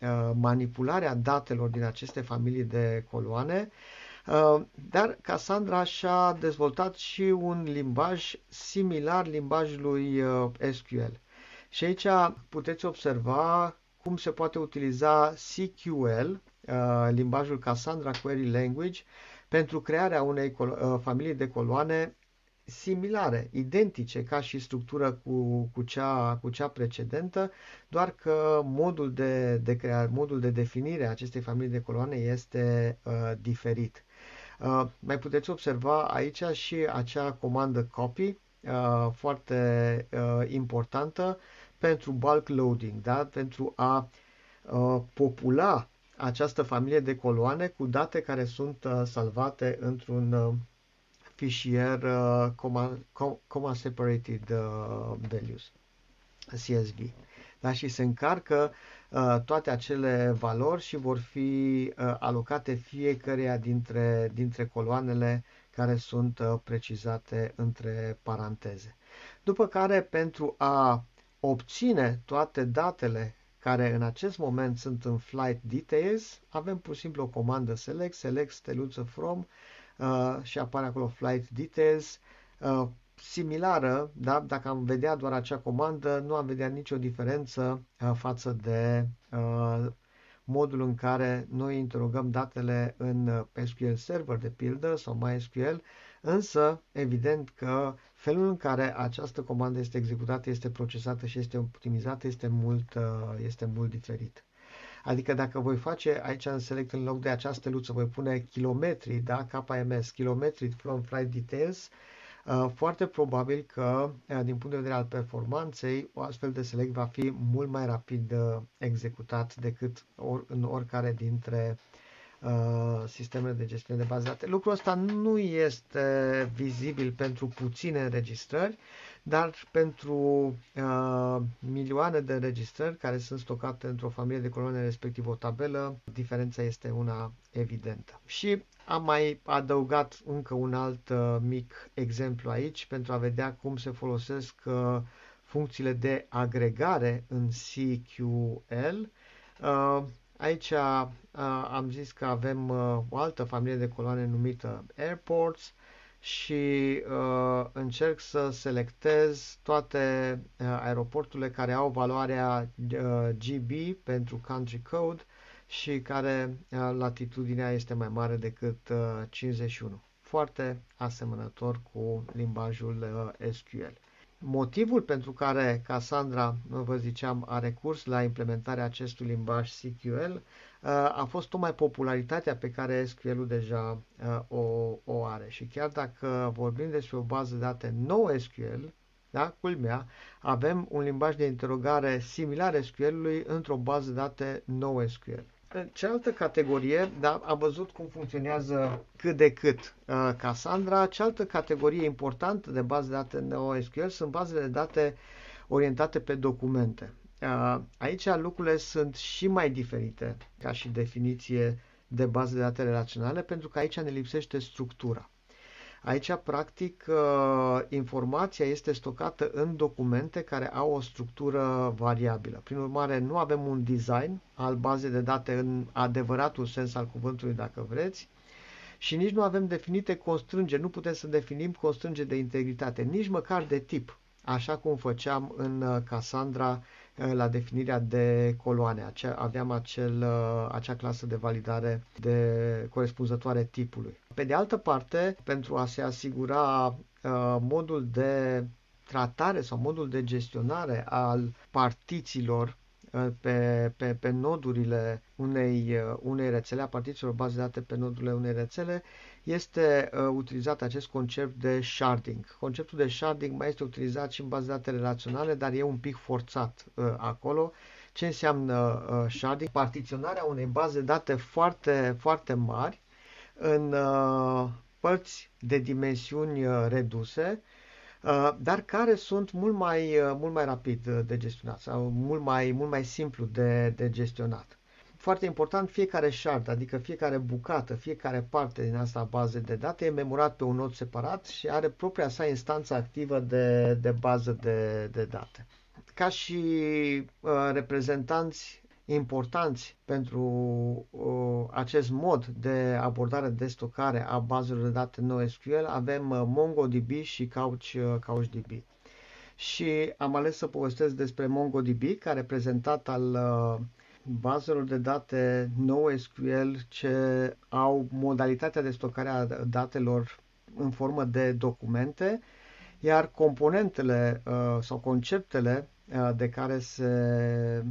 uh, manipularea datelor din aceste familii de coloane. Uh, dar Cassandra și-a dezvoltat și un limbaj similar limbajului uh, SQL. Și aici puteți observa cum se poate utiliza CQL, uh, limbajul Cassandra Query Language, pentru crearea unei uh, familii de coloane similare, identice ca și structură cu, cu, cea, cu cea precedentă, doar că modul de, de creare, modul de definire a acestei familii de coloane este uh, diferit. Uh, mai puteți observa aici și acea comandă copy, uh, foarte uh, importantă pentru bulk loading, da? pentru a uh, popula această familie de coloane cu date care sunt uh, salvate într-un uh, fișier uh, comma, comma separated uh, values, CSV. Da? Și se încarcă uh, toate acele valori și vor fi uh, alocate fiecăreia dintre, dintre coloanele care sunt uh, precizate între paranteze. După care, pentru a obține toate datele care în acest moment sunt în flight details, avem pur și simplu o comandă select, select steluță from uh, și apare acolo flight details, uh, similară, da? dacă am vedea doar acea comandă, nu am vedea nicio diferență uh, față de uh, modul în care noi interogăm datele în uh, SQL Server, de pildă, sau MySQL, însă, evident că felul în care această comandă este executată, este procesată și este optimizată este mult, uh, este mult diferit. Adică dacă voi face aici în select în loc de această luță, voi pune kilometri, da, KMS, kilometri from flight details, uh, foarte probabil că, uh, din punct de vedere al performanței, o astfel de select va fi mult mai rapid executat decât în oricare dintre Uh, sistemele de gestiune de baze date. Lucrul ăsta nu este vizibil pentru puține înregistrări, dar pentru uh, milioane de înregistrări care sunt stocate într-o familie de coloane, respectiv o tabelă, diferența este una evidentă. Și am mai adăugat încă un alt uh, mic exemplu aici pentru a vedea cum se folosesc uh, funcțiile de agregare în CQL. Uh, Aici uh, am zis că avem uh, o altă familie de coloane numită Airports și uh, încerc să selectez toate uh, aeroporturile care au valoarea uh, GB pentru country code și care uh, latitudinea este mai mare decât uh, 51. Foarte asemănător cu limbajul uh, SQL. Motivul pentru care Cassandra, vă ziceam, a recurs la implementarea acestui limbaj SQL uh, a fost tocmai popularitatea pe care SQL-ul deja uh, o, o are. Și chiar dacă vorbim despre o bază de date nouă SQL, da, culmea, avem un limbaj de interogare similar SQL-ului într-o bază de date nouă SQL. Cealaltă categorie, da, am văzut cum funcționează cât de cât uh, Cassandra. Cealaltă categorie importantă de baze de date NoSQL sunt bazele de date orientate pe documente. Uh, aici lucrurile sunt și mai diferite ca și definiție de bază de date relaționale, pentru că aici ne lipsește structura. Aici, practic, uh, informația este stocată în documente care au o structură variabilă. Prin urmare, nu avem un design al bazei de date în adevăratul sens al cuvântului, dacă vreți, și nici nu avem definite constrângeri, nu putem să definim constrângeri de integritate, nici măcar de tip, așa cum făceam în uh, Cassandra uh, la definirea de coloane. Aveam acel, acea clasă de validare de corespunzătoare tipului. Pe de altă parte, pentru a se asigura uh, modul de tratare sau modul de gestionare al partițiilor uh, pe, pe, pe nodurile unei, uh, unei rețele, a partițiilor baze de date pe nodurile unei rețele, este uh, utilizat acest concept de sharding. Conceptul de sharding mai este utilizat și în baze de date relaționale, dar e un pic forțat uh, acolo. Ce înseamnă uh, sharding? Partiționarea unei baze de date foarte, foarte mari în uh, părți de dimensiuni uh, reduse, uh, dar care sunt mult mai, mult mai rapid de gestionat sau mult mai, mult mai simplu de, de gestionat. Foarte important, fiecare shard, adică fiecare bucată, fiecare parte din asta bază de date e memorat pe un nod separat și are propria sa instanță activă de, de bază de, de date. Ca și uh, reprezentanți importanți pentru uh, acest mod de abordare de stocare a bazelor de date NoSQL avem uh, MongoDB și Couch, uh, CouchDB. Și am ales să povestesc despre MongoDB, ca reprezentat al uh, bazelor de date NoSQL ce au modalitatea de stocare a datelor în formă de documente, iar componentele uh, sau conceptele uh, de care se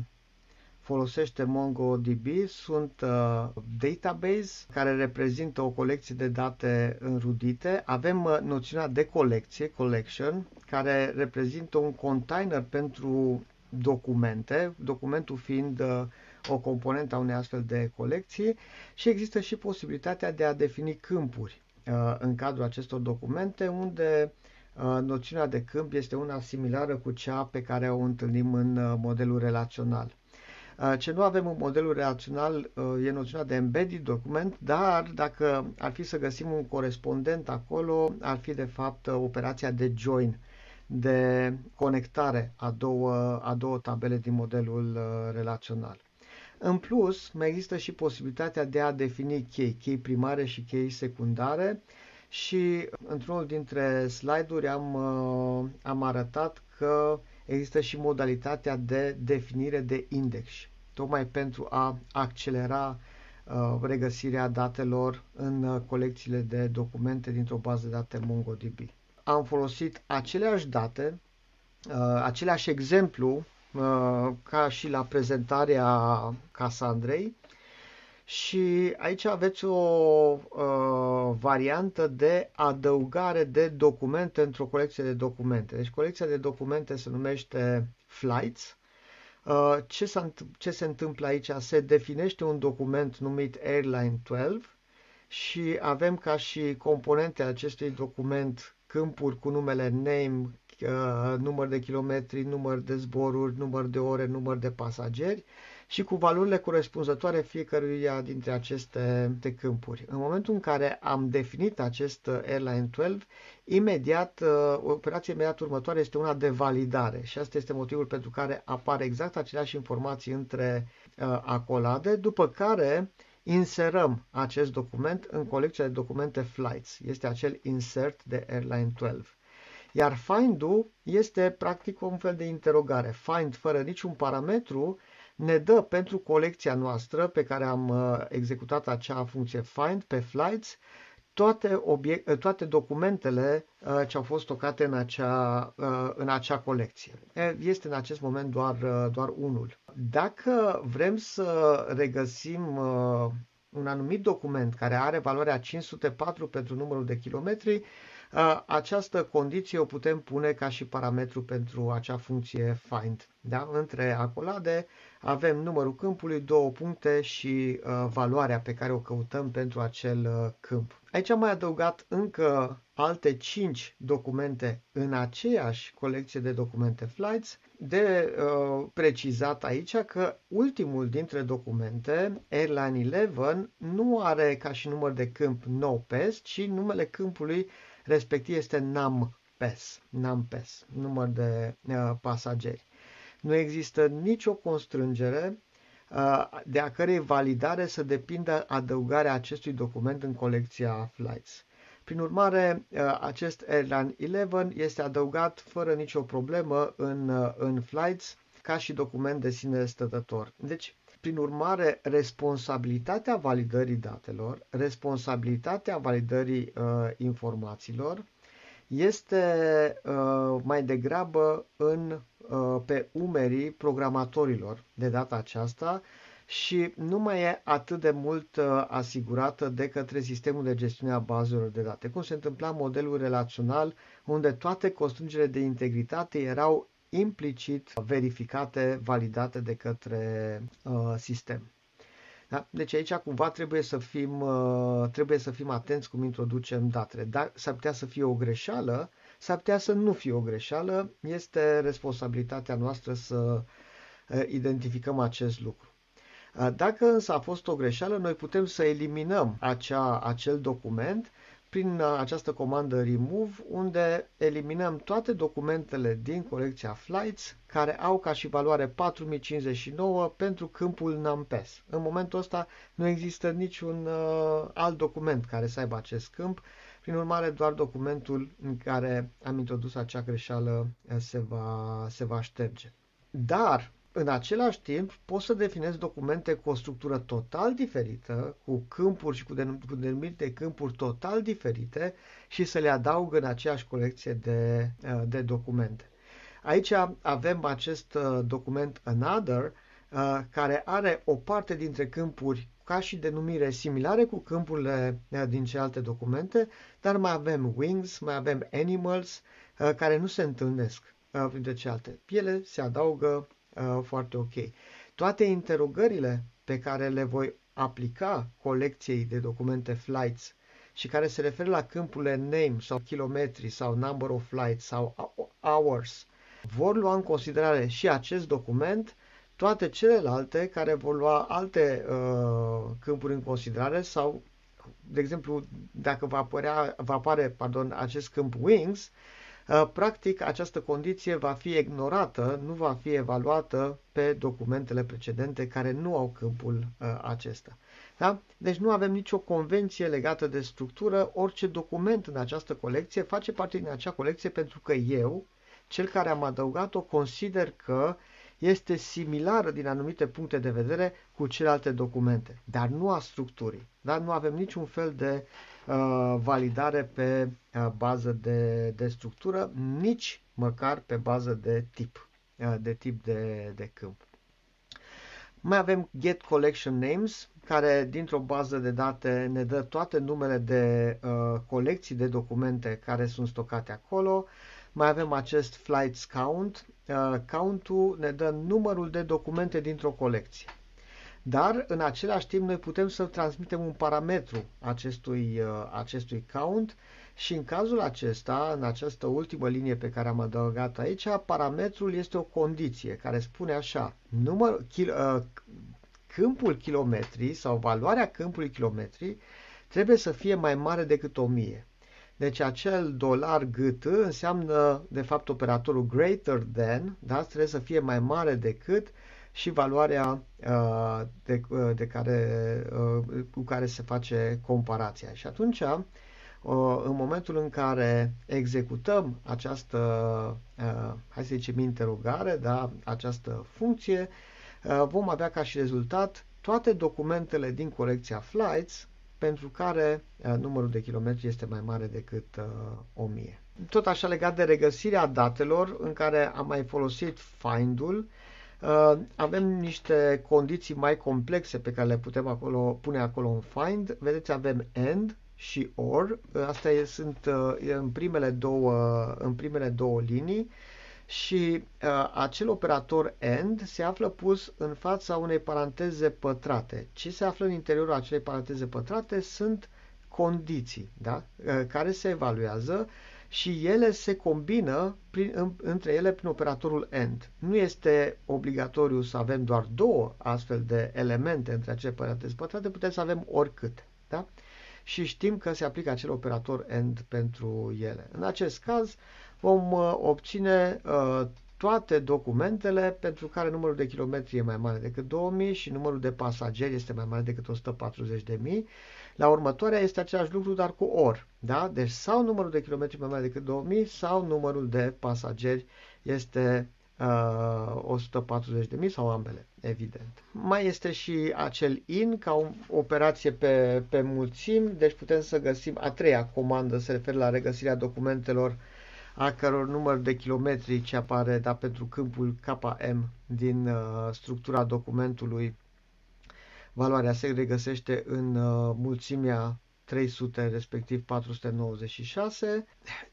folosește MongoDB sunt uh, database care reprezintă o colecție de date înrudite. Avem uh, noțiunea de colecție, collection, care reprezintă un container pentru documente, documentul fiind uh, o componentă a unei astfel de colecții și există și posibilitatea de a defini câmpuri uh, în cadrul acestor documente unde uh, noțiunea de câmp este una similară cu cea pe care o întâlnim în uh, modelul relațional. Uh, ce nu avem în modelul relațional uh, e noțiunea de embedded document, dar dacă ar fi să găsim un corespondent acolo, ar fi de fapt uh, operația de join, de conectare a două, a două tabele din modelul relațional. În plus, mai există și posibilitatea de a defini chei, chei primare și chei secundare și într-unul dintre slide-uri am, am arătat că există și modalitatea de definire de index, tocmai pentru a accelera uh, regăsirea datelor în uh, colecțiile de documente dintr-o bază de date MongoDB. Am folosit aceleași date, uh, același exemplu uh, ca și la prezentarea Cassandrei, și aici aveți o uh, variantă de adăugare de documente într-o colecție de documente. Deci colecția de documente se numește Flights. Uh, ce, ce se întâmplă aici? Se definește un document numit Airline 12 și avem ca și componente acestui document câmpuri cu numele name, uh, număr de kilometri, număr de zboruri, număr de ore, număr de pasageri și cu valorile corespunzătoare fiecăruia dintre aceste câmpuri. În momentul în care am definit acest Airline 12, imediat, uh, operația imediat următoare este una de validare și asta este motivul pentru care apare exact aceleași informații între uh, acolade, după care inserăm acest document în colecția de documente Flights. Este acel insert de Airline 12. Iar find-ul este practic un fel de interogare. Find fără niciun parametru ne dă pentru colecția noastră pe care am uh, executat acea funcție find pe flights toate, obiect, uh, toate documentele uh, ce au fost stocate în acea, în acea colecție. Este în acest moment doar, doar unul. Dacă vrem să regăsim un anumit document care are valoarea 504 pentru numărul de kilometri, această condiție o putem pune ca și parametru pentru acea funcție find. Da? Între acolade avem numărul câmpului, două puncte și uh, valoarea pe care o căutăm pentru acel uh, câmp. Aici am mai adăugat încă alte 5 documente în aceeași colecție de documente flights, de uh, precizat aici că ultimul dintre documente, Airline 11, nu are ca și număr de câmp NoPes, ci numele câmpului respectiv este NAMPES, NAMPES, număr de uh, pasageri. Nu există nicio constrângere uh, de a cărei validare să depindă adăugarea acestui document în colecția Flights. Prin urmare, uh, acest Airline 11 este adăugat fără nicio problemă în, uh, în Flights ca și document de sine stătător. Deci, prin urmare, responsabilitatea validării datelor, responsabilitatea validării uh, informațiilor este uh, mai degrabă în, uh, pe umerii programatorilor de data aceasta și nu mai e atât de mult uh, asigurată de către sistemul de gestiune a bazelor de date, cum se întâmpla modelul relațional, unde toate constrângerile de integritate erau implicit verificate, validate de către uh, sistem. Da? Deci aici cumva trebuie să fim, uh, trebuie să fim atenți cum introducem datele. Dar s-ar putea să fie o greșeală, s-ar putea să nu fie o greșeală, este responsabilitatea noastră să uh, identificăm acest lucru. Uh, dacă însă a fost o greșeală, noi putem să eliminăm acea, acel document prin această comandă remove, unde eliminăm toate documentele din colecția flights care au ca și valoare 4059 pentru câmpul NumPes. În momentul ăsta nu există niciun uh, alt document care să aibă acest câmp, prin urmare doar documentul în care am introdus acea greșeală uh, se va, se va șterge. Dar în același timp, pot să definez documente cu o structură total diferită, cu câmpuri și cu denumiri de câmpuri total diferite și să le adaug în aceeași colecție de, uh, de documente. Aici avem acest uh, document Another, uh, care are o parte dintre câmpuri ca și denumire similare cu câmpurile din celelalte documente, dar mai avem Wings, mai avem Animals, care nu se întâlnesc printre celelalte. Ele se adaugă uh, foarte ok. Toate interogările pe care le voi aplica colecției de documente flights și care se referă la câmpurile name sau kilometri sau number of flights sau hours vor lua în considerare și acest document, toate celelalte care vor lua alte uh, câmpuri în considerare sau, de exemplu, dacă va, apărea, va apare pardon, acest câmp wings, Uh, practic, această condiție va fi ignorată, nu va fi evaluată pe documentele precedente care nu au câmpul uh, acesta. Da? Deci nu avem nicio convenție legată de structură, orice document în această colecție face parte din acea colecție pentru că eu, cel care am adăugat-o, consider că este similară din anumite puncte de vedere cu celelalte documente, dar nu a structurii. Da? Nu avem niciun fel de uh, validare pe uh, bază de, de structură, nici măcar pe bază de tip, uh, de tip de, de câmp. Mai avem Get Collection Names, care dintr-o bază de date ne dă toate numele de uh, colecții de documente care sunt stocate acolo. Mai avem acest Flights Count. Uh, count-ul ne dă numărul de documente dintr-o colecție. Dar, în același timp, noi putem să transmitem un parametru acestui, uh, acestui count și în cazul acesta, în această ultimă linie pe care am adăugat aici, parametrul este o condiție care spune așa, număr, kil, uh, câmpul kilometri sau valoarea câmpului kilometri trebuie să fie mai mare decât 1000. Deci acel dolar GT înseamnă de fapt operatorul greater than, da? trebuie să fie mai mare decât și valoarea uh, de, uh, de care, uh, cu care se face comparația. Și atunci, în momentul în care executăm această, hai să zicem, interogare, da, această funcție, vom avea ca și rezultat toate documentele din colecția flights pentru care numărul de kilometri este mai mare decât 1000. Tot așa legat de regăsirea datelor în care am mai folosit find-ul, Uh, avem niște condiții mai complexe pe care le putem acolo, pune acolo în find. Vedeți, avem and și OR. Astea sunt în primele două, în primele două linii și uh, acel operator AND se află pus în fața unei paranteze pătrate. Ce se află în interiorul acelei paranteze pătrate sunt condiții da? uh, care se evaluează și ele se combină prin, în, între ele prin operatorul AND. Nu este obligatoriu să avem doar două astfel de elemente între acele paranteze pătrate, putem să avem oricât. Da? Și știm că se aplică acel operator AND pentru ele. În acest caz, vom uh, obține uh, toate documentele pentru care numărul de kilometri e mai mare decât 2000 și numărul de pasageri este mai mare decât 140.000. La următoarea este același lucru, dar cu OR. Da? Deci sau numărul de kilometri mai mare decât 2000 sau numărul de pasageri este uh, 140.000 sau ambele, evident. Mai este și acel IN ca o operație pe, pe mulțimi, deci putem să găsim a treia comandă, se referă la regăsirea documentelor a căror număr de kilometri ce apare da, pentru câmpul KM din uh, structura documentului. Valoarea se regăsește în uh, mulțimea 300, respectiv 496.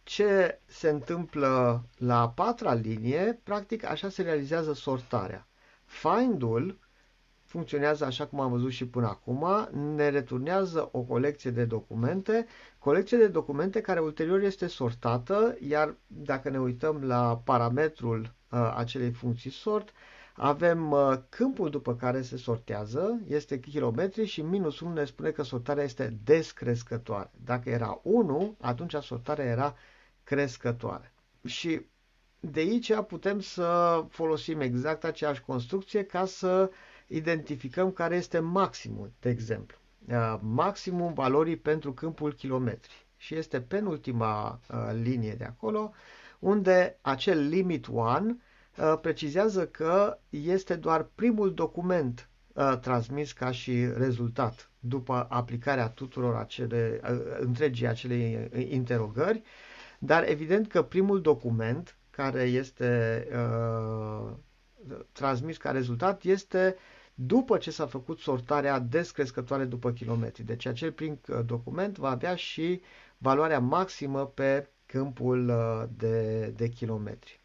Ce se întâmplă la a patra linie, practic așa se realizează sortarea. Find-ul funcționează așa cum am văzut și până acum, ne returnează o colecție de documente, colecție de documente care ulterior este sortată, iar dacă ne uităm la parametrul uh, acelei funcții sort, avem uh, câmpul după care se sortează, este kilometri și minus 1 ne spune că sortarea este descrescătoare. Dacă era 1, atunci sortarea era crescătoare. Și de aici putem să folosim exact aceeași construcție ca să uh, identificăm care este maximul, de exemplu. Uh, maximum valorii pentru câmpul kilometri. Și este penultima uh, linie de acolo, unde acel limit 1 uh, precizează că este doar primul document transmis ca și rezultat după aplicarea tuturor acele, întregii acelei interogări, dar evident că primul document care este uh, transmis ca rezultat este după ce s-a făcut sortarea descrescătoare după kilometri. Deci acel prim uh, document va avea și valoarea maximă pe câmpul uh, de, de kilometri.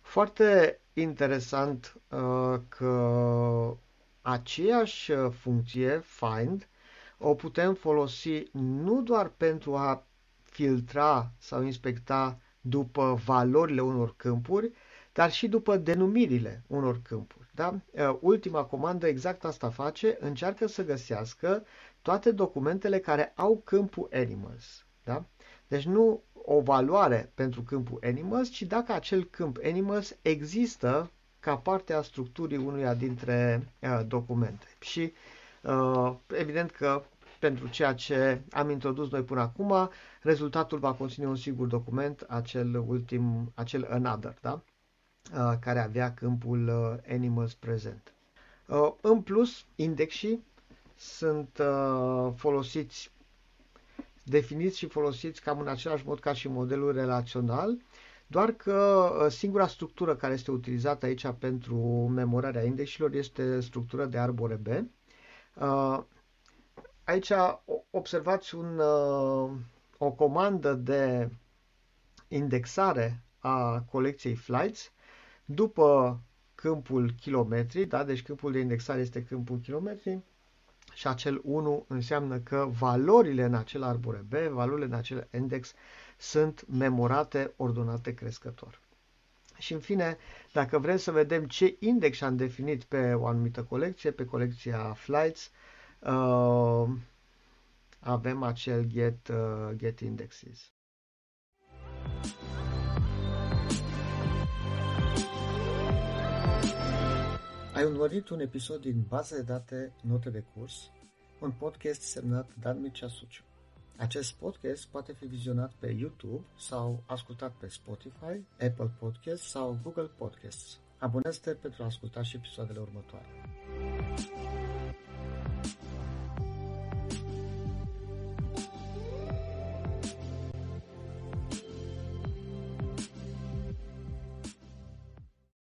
Foarte interesant uh, că aceeași funcție find o putem folosi nu doar pentru a filtra sau inspecta după valorile unor câmpuri, dar și după denumirile unor câmpuri. Da? Ultima comandă exact asta face, încearcă să găsească toate documentele care au câmpul animals. Da? Deci nu o valoare pentru câmpul animals, ci dacă acel câmp animals există ca parte a structurii unuia dintre uh, documente. Și uh, evident că pentru ceea ce am introdus noi până acum, rezultatul va conține un singur document, acel ultim, acel another, da? Uh, care avea câmpul uh, animals prezent. Uh, în plus, indexii sunt folosiți, definiți și folosiți cam în același mod ca și modelul relațional, doar că singura structură care este utilizată aici pentru memorarea indexilor este structura de arbore B. Aici observați un, o comandă de indexare a colecției flights după câmpul kilometri, da? deci câmpul de indexare este câmpul kilometri și acel 1 înseamnă că valorile în acel arbore B, valorile în acel index sunt memorate ordonate crescător. Și în fine, dacă vrem să vedem ce index am definit pe o anumită colecție, pe colecția flights, uh, avem acel get, uh, get indexes. Ai urmărit un episod din Baza de date Note de curs, un podcast semnat Dan Mircea Suciu. Acest podcast poate fi vizionat pe YouTube sau ascultat pe Spotify, Apple Podcasts sau Google Podcasts. Abonează-te pentru a asculta și episoadele următoare.